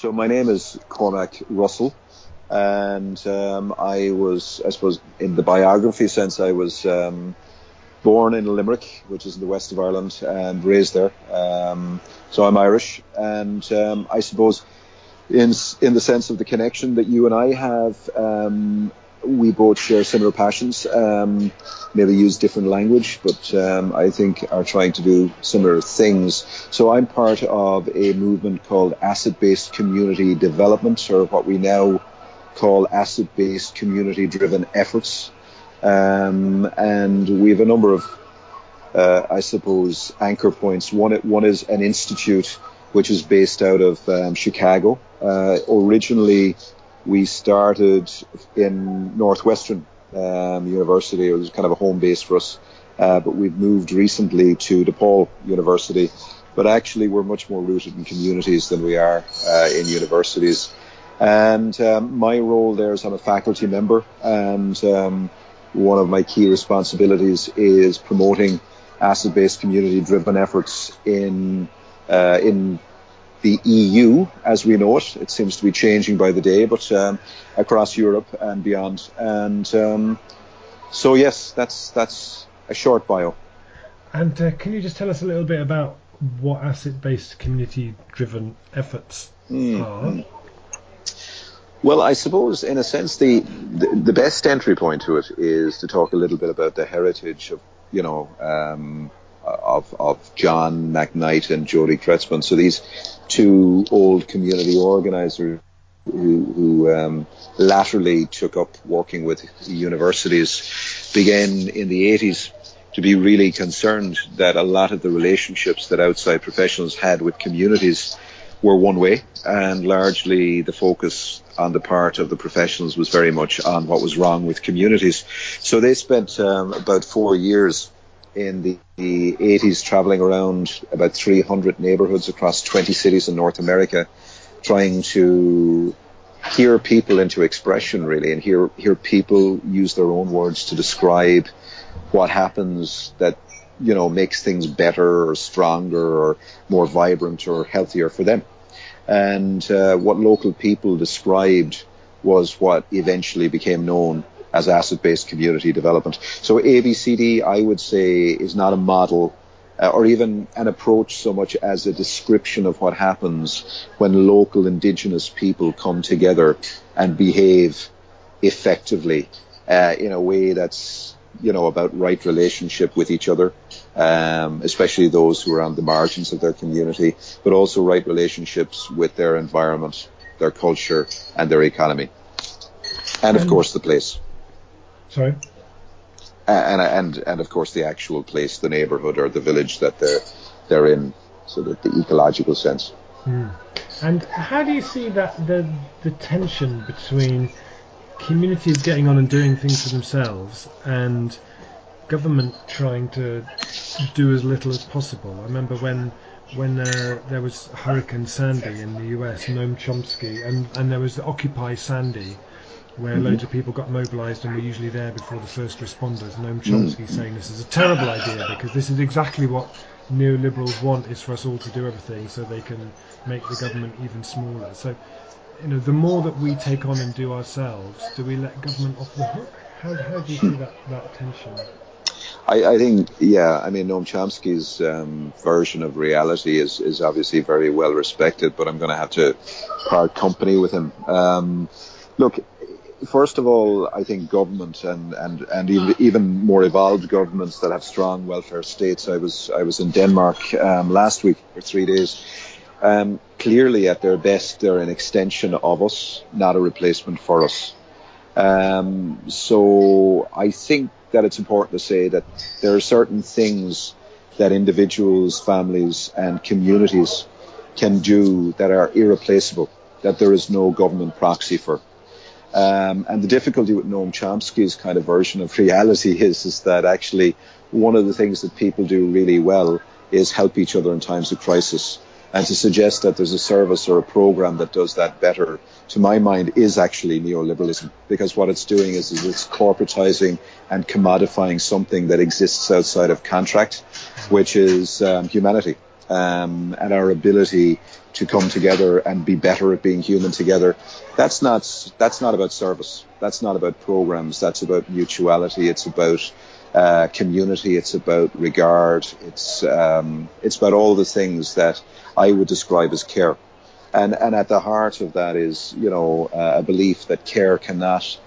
So my name is Cormac Russell, and um, I was, I suppose, in the biography sense, I was um, born in Limerick, which is in the west of Ireland, and raised there. Um, so I'm Irish, and um, I suppose in in the sense of the connection that you and I have, um, we both share similar passions. Um, maybe use different language, but um, I think are trying to do similar things. So I'm part of a movement called asset-based community development, or what we now call asset-based community-driven efforts. Um, and we have a number of, uh, I suppose, anchor points. One, one is an institute which is based out of um, Chicago. Uh, originally, we started in Northwestern um, University. It was kind of a home base for us, uh, but we've moved recently to DePaul University. But actually, we're much more rooted in communities than we are uh, in universities. And um, my role there is I'm a faculty member, and um, one of my key responsibilities is promoting asset-based community-driven efforts in uh, in the EU as we know it. It seems to be changing by the day, but um, across Europe and beyond. And um, so, yes, that's that's a short bio. And uh, can you just tell us a little bit about what asset-based community-driven efforts mm. are? Well, I suppose, in a sense, the, the, the best entry point to it is to talk a little bit about the heritage of, you know, um, of of John McKnight and Jody Kretzmann. So these two old community organisers who, who um, laterally took up working with universities began in the 80s to be really concerned that a lot of the relationships that outside professionals had with communities were one way, and largely the focus on the part of the professionals was very much on what was wrong with communities. So they spent um, about four years in the, the 80s traveling around about 300 neighborhoods across 20 cities in North America, trying to hear people into expression really and hear hear people use their own words to describe what happens that you know makes things better or stronger or more vibrant or healthier for them. And uh, what local people described was what eventually became known as asset-based community development. So ABCD, I would say, is not a model uh, or even an approach so much as a description of what happens when local indigenous people come together and behave effectively uh, in a way that's you know about right relationship with each other, um, especially those who are on the margins of their community, but also right relationships with their environment, their culture, and their economy, and of course the place. Sorry. And and and of course the actual place, the neighbourhood or the village that they're they're in, so that the ecological sense. Mm. And how do you see that the the tension between communities getting on and doing things for themselves and government trying to do as little as possible? I remember when when uh, there was Hurricane Sandy in the US, Noam Chomsky, and, and there was Occupy Sandy, where mm-hmm. loads of people got mobilised and were usually there before the first responders. Noam Chomsky mm. saying this is a terrible idea because this is exactly what neoliberals want is for us all to do everything so they can make the government even smaller. So, you know, the more that we take on and do ourselves, do we let government off the hook? How, how do you see that, that tension? I, I think, yeah, I mean, Noam Chomsky's um, version of reality is, is obviously very well respected, but I'm going to have to part company with him. Um, look, first of all, I think government and, and, and even, even more evolved governments that have strong welfare states. I was I was in Denmark um, last week for three days. Um, clearly, at their best, they're an extension of us, not a replacement for us. Um, so I think that it's important to say that there are certain things that individuals, families, and communities can do that are irreplaceable, that there is no government proxy for. Um, and the difficulty with Noam Chomsky's kind of version of reality is, is that actually one of the things that people do really well is help each other in times of crisis. And to suggest that there's a service or a program that does that better, to my mind, is actually neoliberalism. Because what it's doing is, is it's corporatizing and commodifying something that exists outside of contract, which is um, humanity um, and our ability to come together and be better at being human together. That's not that's not about service. That's not about programs. That's about mutuality. It's about uh, community. It's about regard. It's um, it's about all the things that I would describe as care. And and at the heart of that is you know uh, a belief that care cannot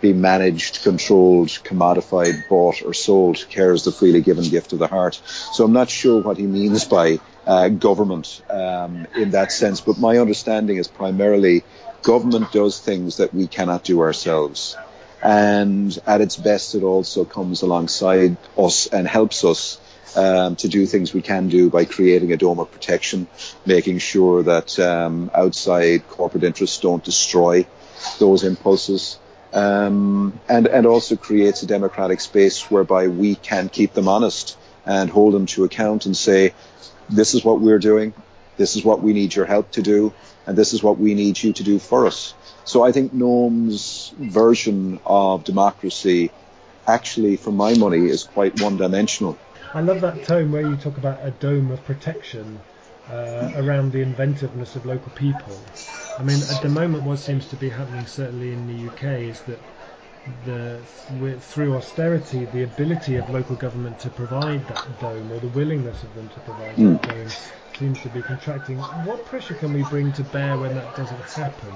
be managed, controlled, commodified, bought, or sold. Care is the freely given gift of the heart. So I'm not sure what he means by uh, government um, in that sense, but my understanding is primarily government does things that we cannot do ourselves. And at its best, it also comes alongside us and helps us um, to do things we can do by creating a dome of protection, making sure that um, outside corporate interests don't destroy those impulses um, and and also creates a democratic space whereby we can keep them honest and hold them to account and say, this is what we're doing, this is what we need your help to do, and this is what we need you to do for us. So I think Noam's version of democracy, actually, for my money, is quite one-dimensional. I love that tone where you talk about a dome of protection uh, around the inventiveness of local people. I mean, at the moment, what seems to be happening, certainly in the UK, is that the through austerity, the ability of local government to provide that dome, or the willingness of them to provide mm. that dome, seems to be contracting. What pressure can we bring to bear when that doesn't happen?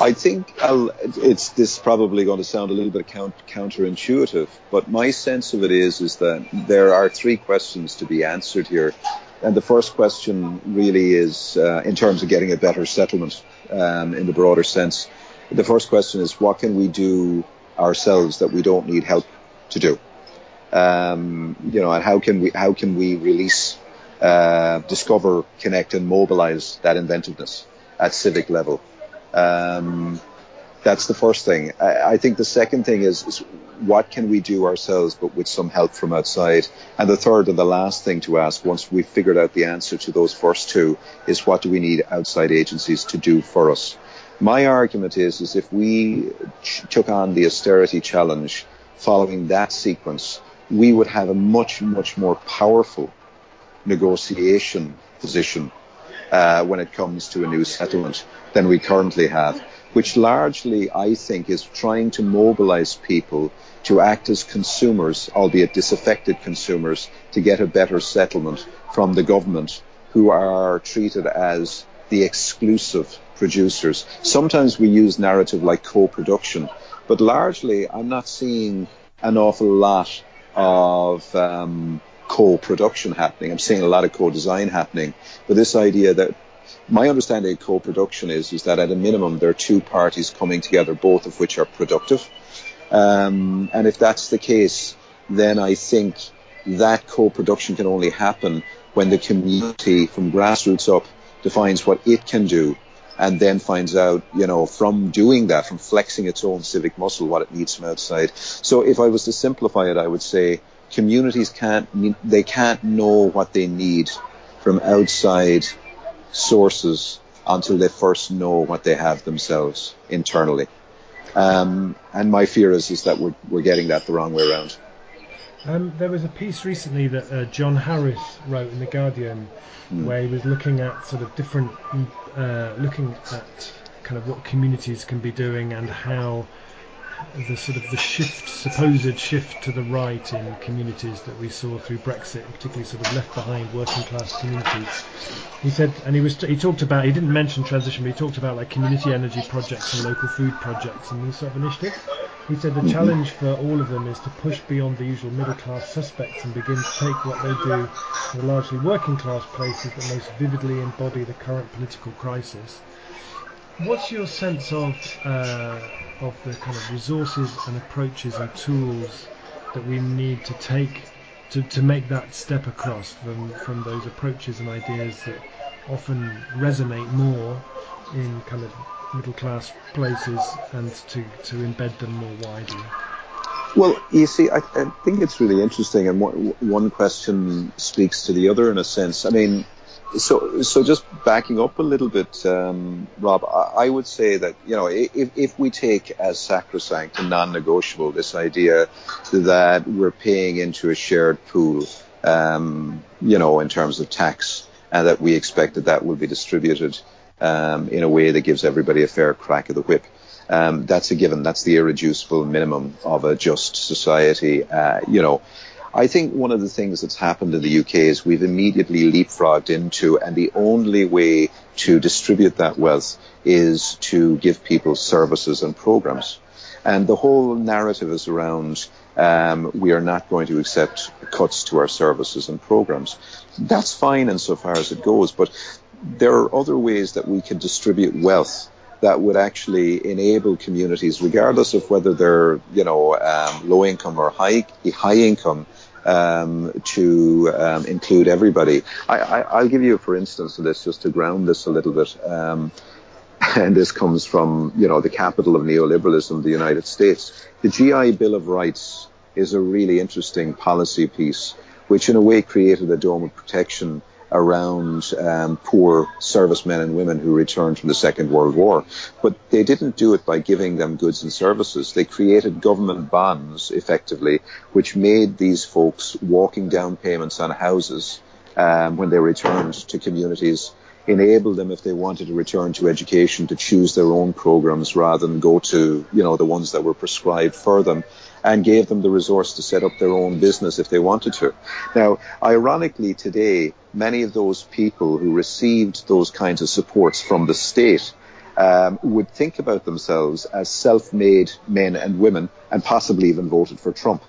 I think I'll, it's this is probably going to sound a little bit count, counterintuitive, but my sense of it is is that there are three questions to be answered here, and the first question really is uh, in terms of getting a better settlement um, in the broader sense. The first question is what can we do ourselves that we don't need help to do, um, you know, and how can we how can we release, uh, discover, connect, and mobilize that inventiveness at civic level. Um, that's the first thing. I, I think the second thing is, is, what can we do ourselves, but with some help from outside. And the third and the last thing to ask, once we've figured out the answer to those first two, is what do we need outside agencies to do for us? My argument is, is if we ch- took on the austerity challenge following that sequence, we would have a much, much more powerful negotiation position uh, when it comes to a new settlement than we currently have, which largely, I think, is trying to mobilize people to act as consumers, albeit disaffected consumers, to get a better settlement from the government, who are treated as the exclusive producers. Sometimes we use narrative like co-production, but largely I'm not seeing an awful lot of um, co-production happening. I'm seeing a lot of co-design happening, but this idea that my understanding of co-production is is that at a minimum there are two parties coming together, both of which are productive. Um, and if that's the case, then I think that co-production can only happen when the community from grassroots up defines what it can do and then finds out, you know, from doing that, from flexing its own civic muscle, what it needs from outside. So if I was to simplify it, I would say communities can't, they can't know what they need from outside sources until they first know what they have themselves internally. Um, and my fear is, is that we're, we're getting that the wrong way around. Um, there was a piece recently that uh, John Harris wrote in the Guardian, mm. where he was looking at sort of different, uh, looking at kind of what communities can be doing and how the sort of the shift, supposed shift to the right in communities that we saw through Brexit, particularly sort of left behind working class communities. He said, and he was he talked about he didn't mention transition, but he talked about like community energy projects and local food projects and these sort of initiatives. He said the challenge for all of them is to push beyond the usual middle class suspects and begin to take what they do to the largely working class places that most vividly embody the current political crisis. What's your sense of uh, of the kind of resources and approaches and tools that we need to take to, to make that step across from, from those approaches and ideas that often resonate more in kind of middle class places and to, to embed them more widely? Well, you see, I, I think it's really interesting, and one, one question speaks to the other in a sense. I mean, so, so just backing up a little bit, um, Rob, I, I, would say that you know if, if we take as sacrosanct and non-negotiable this idea that we're paying into a shared pool, um, you know, in terms of tax, and that we expect that that will be distributed um, in a way that gives everybody a fair crack of the whip. Um, that's a given. That's the irreducible minimum of a just society. Uh, you know, I think one of the things that's happened in the UK is we've immediately leapfrogged into, and the only way to distribute that wealth is to give people services and programs. And the whole narrative is around um, we are not going to accept cuts to our services and programs. That's fine insofar as it goes, but there are other ways that we can distribute wealth that would actually enable communities, regardless of whether they're you know um, low income or high high income, um, to um, include everybody. I, will give you, for instance, this just to ground this a little bit. Um, and this comes from, you know, the capital of neoliberalism, the United States. The GI Bill of Rights is a really interesting policy piece, which in a way created a dome of protection around um, poor servicemen and women who returned from the Second World War. But they didn't do it by giving them goods and services. They created government bonds, effectively, which made these folks walking down payments on houses um, when they returned to communities enable them if they wanted to return to education to choose their own programs rather than go to you know the ones that were prescribed for them and gave them the resource to set up their own business if they wanted to. Now, ironically today, many of those people who received those kinds of supports from the state um, would think about themselves as self-made men and women and possibly even voted for Trump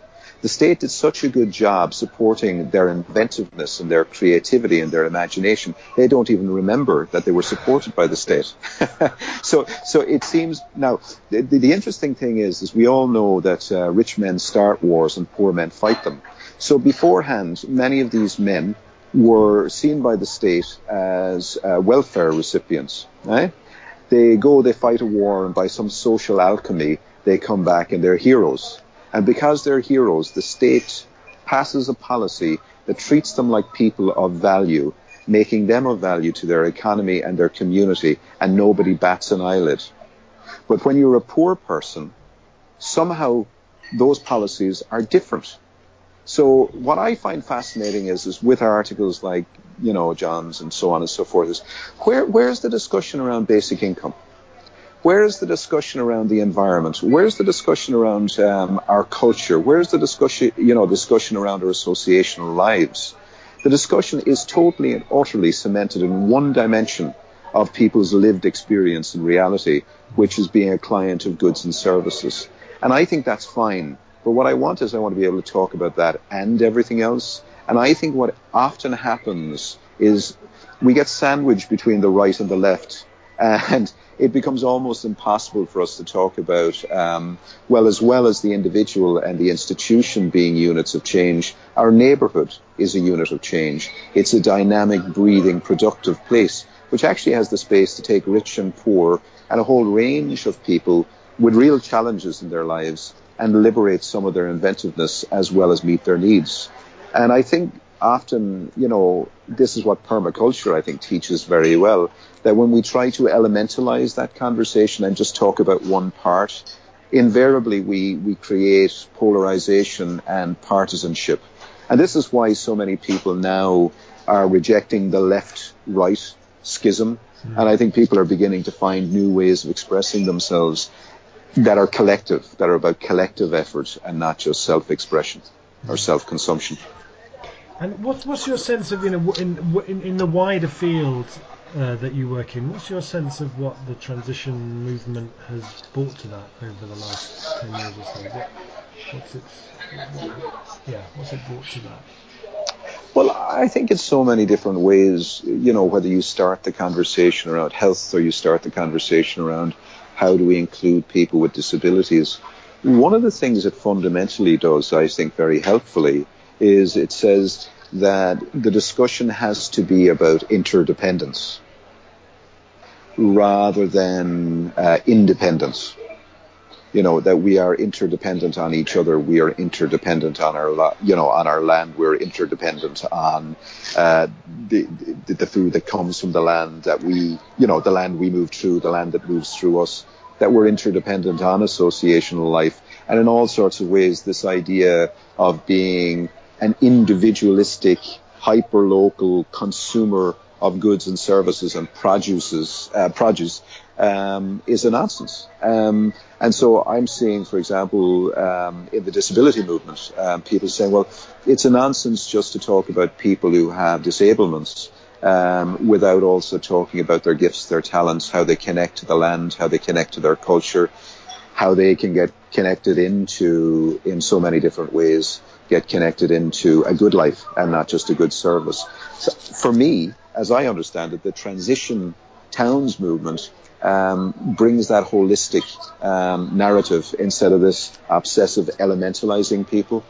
the state did such a good job supporting their inventiveness and their creativity and their imagination, they don't even remember that they were supported by the state. so, so it seems now the, the, interesting thing is, is we all know that uh, rich men start wars and poor men fight them. So beforehand, many of these men were seen by the state as uh, welfare recipients. Right? They go, they fight a war, and by some social alchemy, they come back and they're heroes. And because they're heroes, the state passes a policy that treats them like people of value, making them of value to their economy and their community, and nobody bats an eyelid. But when you're a poor person, somehow those policies are different. So what I find fascinating is, is with articles like, you know, John's and so on and so forth, is where, where's the discussion around basic income? Where's the discussion around the environment? Where's the discussion around um, our culture? Where's the discussion, you know, discussion around our associational lives? The discussion is totally and utterly cemented in one dimension of people's lived experience and reality, which is being a client of goods and services. And I think that's fine. But what I want is I want to be able to talk about that and everything else. And I think what often happens is we get sandwiched between the right and the left. And it becomes almost impossible for us to talk about, um, well, as well as the individual and the institution being units of change, our neighbourhood is a unit of change. It's a dynamic, breathing, productive place, which actually has the space to take rich and poor and a whole range of people with real challenges in their lives and liberate some of their inventiveness as well as meet their needs. And I think often, you know, this is what permaculture, I think, teaches very well, that when we try to elementalize that conversation and just talk about one part, invariably we, we create polarization and partisanship. And this is why so many people now are rejecting the left-right schism. Mm. And I think people are beginning to find new ways of expressing themselves that are collective, that are about collective effort and not just self-expression or self-consumption. And what's what's your sense of you know in in, in the wider field uh, that you work in? What's your sense of what the transition movement has brought to that over the last ten years or so? What, what's what, yeah? What's it brought to that? Well, I think it's so many different ways. You know, whether you start the conversation around health or you start the conversation around how do we include people with disabilities. One of the things it fundamentally does, I think, very helpfully, is it says that the discussion has to be about interdependence rather than uh, independence. You know that we are interdependent on each other. We are interdependent on our, you know, on our land. We're interdependent on uh, the, the, the food that comes from the land that we, you know, the land we move through, the land that moves through us. That we're interdependent on associational life, and in all sorts of ways, this idea of being an individualistic, hyper-local consumer of goods and services and produces, uh, produce um, is a nonsense. Um, and so I'm seeing, for example, um, in the disability movement, um, people saying, well, it's a nonsense just to talk about people who have disablements um, without also talking about their gifts, their talents, how they connect to the land, how they connect to their culture, how they can get connected into, in so many different ways, get connected into a good life and not just a good service. So for me, as I understand it, the transition towns movement um, brings that holistic um, narrative instead of this obsessive elementalizing people.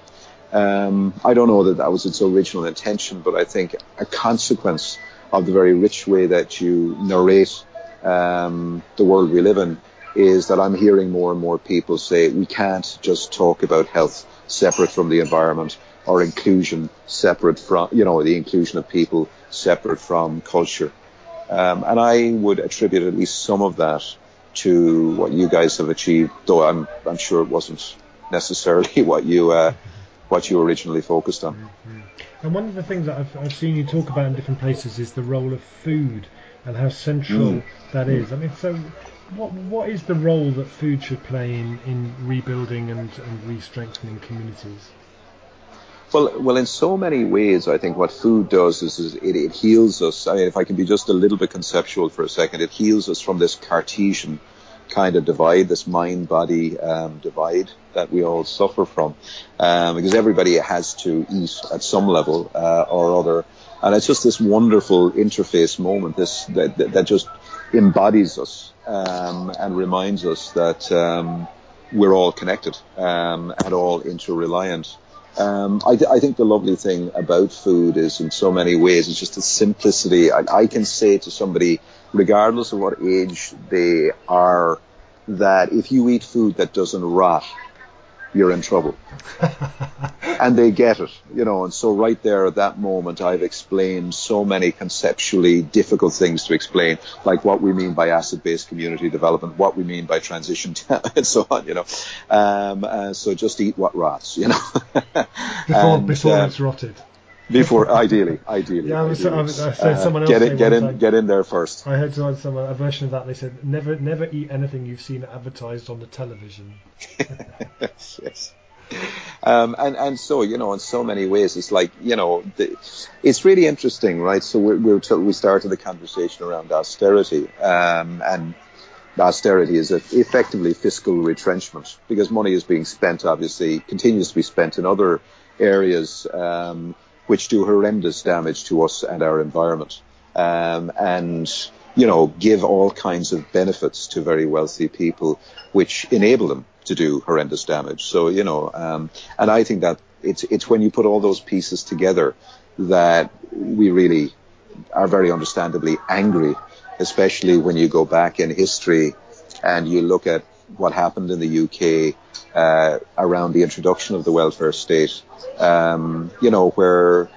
Um, I don't know that that was its original intention, but I think a consequence of the very rich way that you narrate um, the world we live in is that I'm hearing more and more people say we can't just talk about health separate from the environment or inclusion separate from, you know, the inclusion of people separate from culture. Um, and I would attribute at least some of that to what you guys have achieved, though I'm, I'm sure it wasn't necessarily what you, uh, what you originally focused on. Mm-hmm. And one of the things that I've, I've seen you talk about in different places is the role of food and how central mm. that is. I mean, so what what is the role that food should play in, in rebuilding and, and re-strengthening communities? Well, well, in so many ways, I think what food does is, is it, it, heals us. I mean, if I can be just a little bit conceptual for a second, it heals us from this Cartesian kind of divide, this mind-body um, divide that we all suffer from, um, because everybody has to eat at some level uh, or other, and it's just this wonderful interface moment, this that, that, that just embodies us um, and reminds us that um, we're all connected um, and all interreliant. Um, I, th- I, think the lovely thing about food is, in so many ways, it's just the simplicity. I, I can say to somebody, regardless of what age they are, that if you eat food that doesn't rot, you're in trouble. and they get it, you know, and so right there at that moment, I've explained so many conceptually difficult things to explain, like what we mean by asset-based community development, what we mean by transition, and so on, you know. Um, uh, so just eat what rots, you know. before and, before uh, it's rotted. Before, ideally, ideally. Yeah, I, was, ideally. I, was, I said uh, someone else. Get in, get in, time, get in there first. I heard someone, someone a version of that. They said, "Never, never eat anything you've seen advertised on the television." yes. Um, and and so you know, in so many ways, it's like you know, the, it's really interesting, right? So we we t- we started the conversation around austerity, um, and austerity is effectively fiscal retrenchment because money is being spent, obviously, continues to be spent in other areas. Um, which do horrendous damage to us and our environment. Um, and, you know, give all kinds of benefits to very wealthy people, which enable them to do horrendous damage. So, you know, um, and I think that it's, it's when you put all those pieces together that we really are very understandably angry, especially when you go back in history and you look at what happened in the UK uh, around the introduction of the welfare state. Um, you know, where,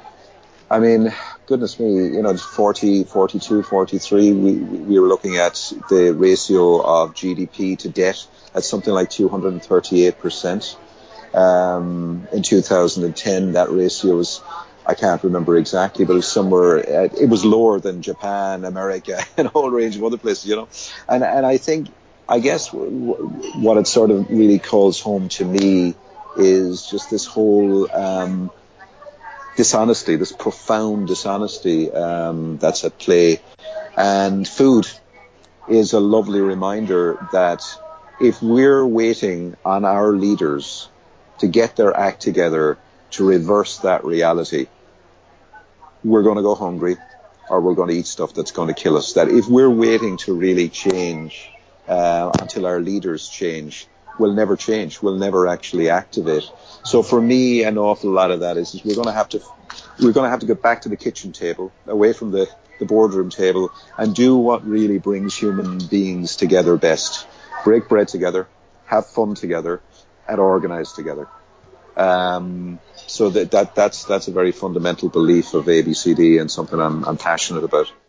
I mean, goodness me, you know, 40, 42, 43, we, we were looking at the ratio of GDP to debt at something like 238%. Um, in 2010, that ratio was, I can't remember exactly, but it was somewhere, uh, it was lower than Japan, America, and a whole range of other places, you know. And, and I think I guess what it sort of really calls home to me is just this whole um, dishonesty, this profound dishonesty um, that's at play. And food is a lovely reminder that if we're waiting on our leaders to get their act together to reverse that reality, we're going to go hungry or we're going to eat stuff that's going to kill us. That if we're waiting to really change, uh, until our leaders change will never change, will never actually activate. So for me, an awful lot of that is, is we're going to have to we're going to have to get back to the kitchen table, away from the, the boardroom table, and do what really brings human beings together best. Break bread together, have fun together, and organize together. Um, so that, that that's that's a very fundamental belief of ABCD and something I'm, I'm passionate about.